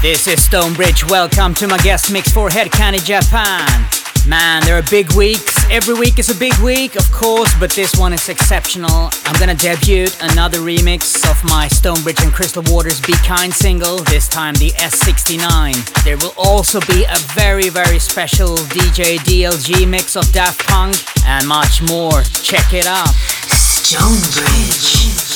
This is Stonebridge. Welcome to my guest mix for Hed Kandi Japan. Man, there are big weeks. Every week is a big week, of course, but this one is exceptional. I'm gonna debut another remix of my Stonebridge and Crystal Waters Be Kind single, this time the S69. There will also be a very, very special DJ DLG mix of Daft Punk and much more. Check it out. Stonebridge.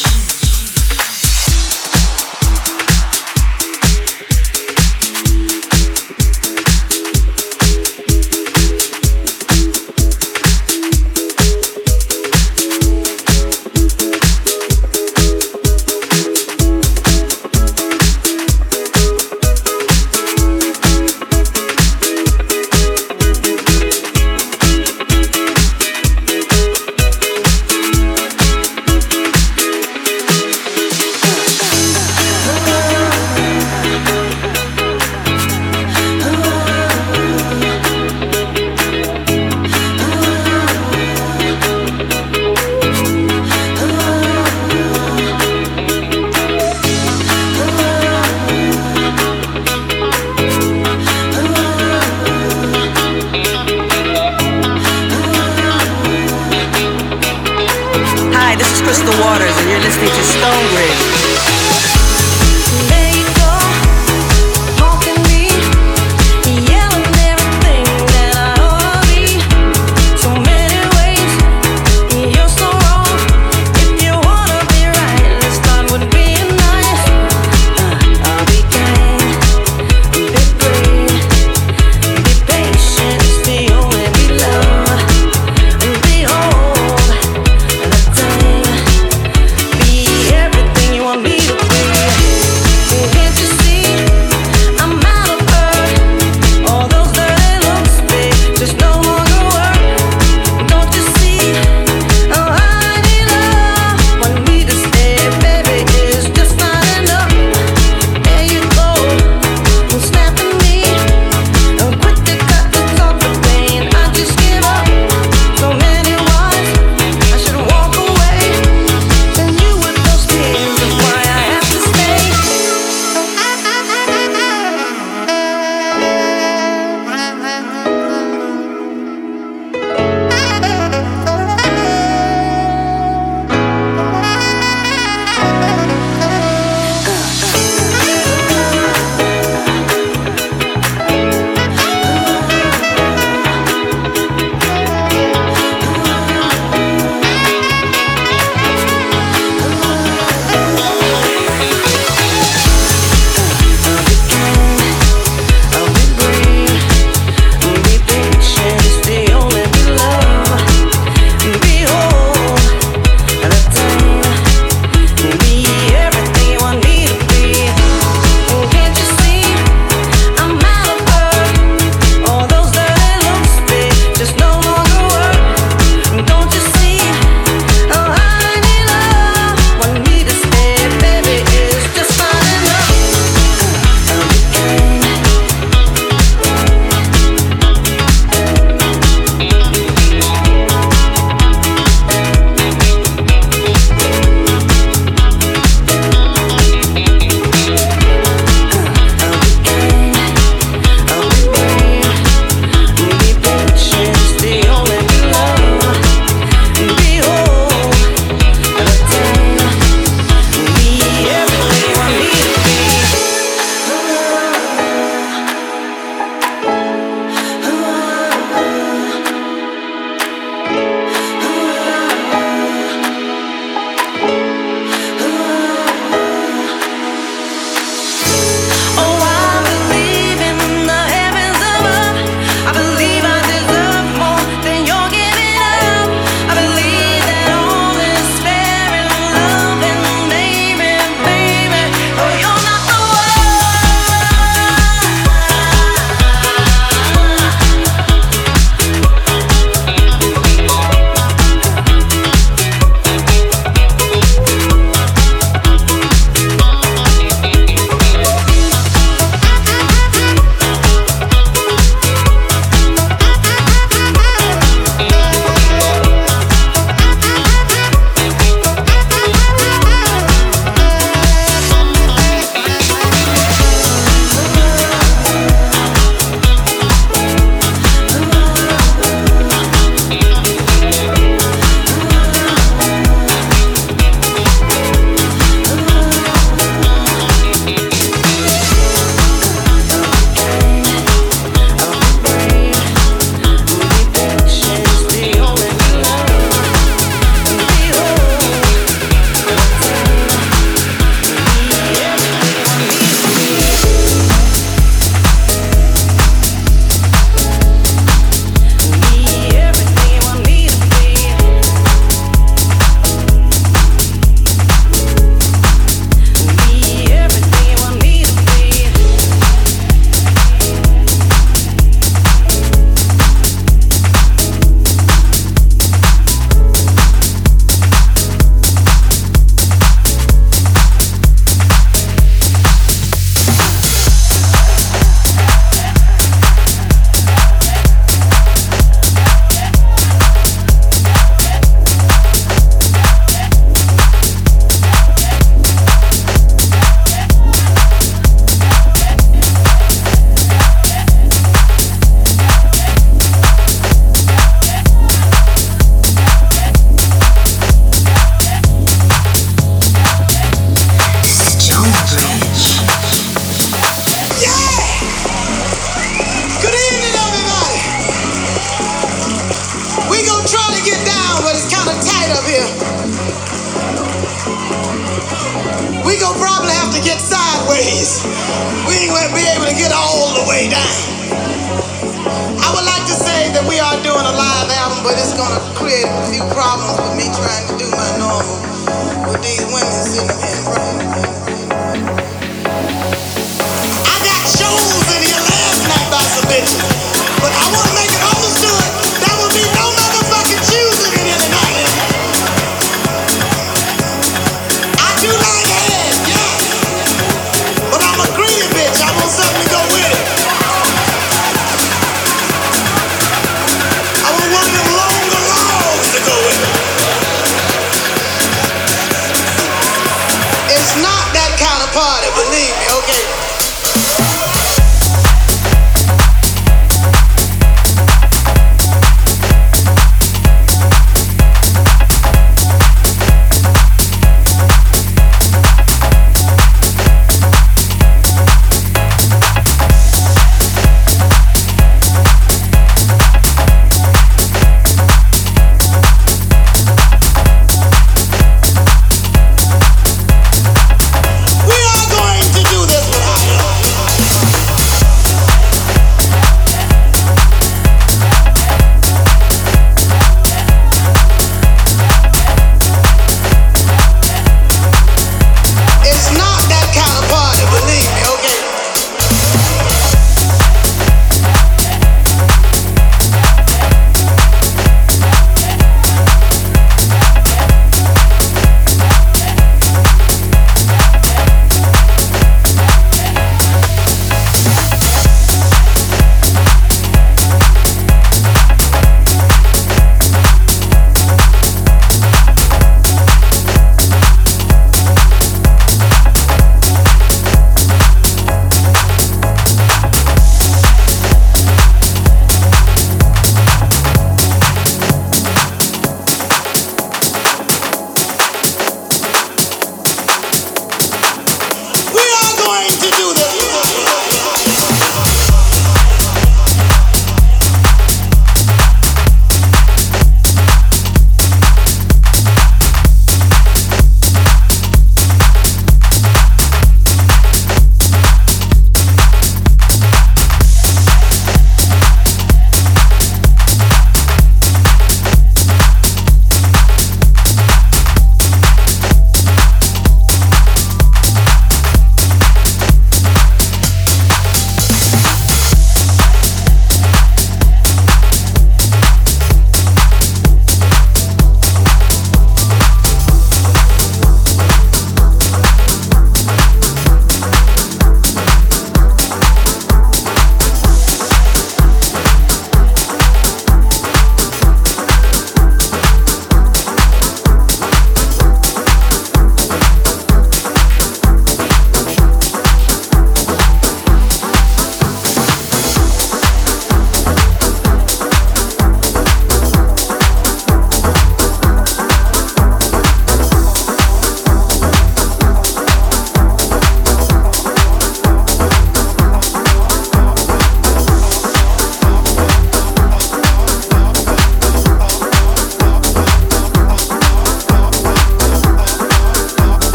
Able to get all the way down. I would like to say that we are doing a live album, but it's gonna create a few problems with me trying to do my normal with these women sitting in front of me.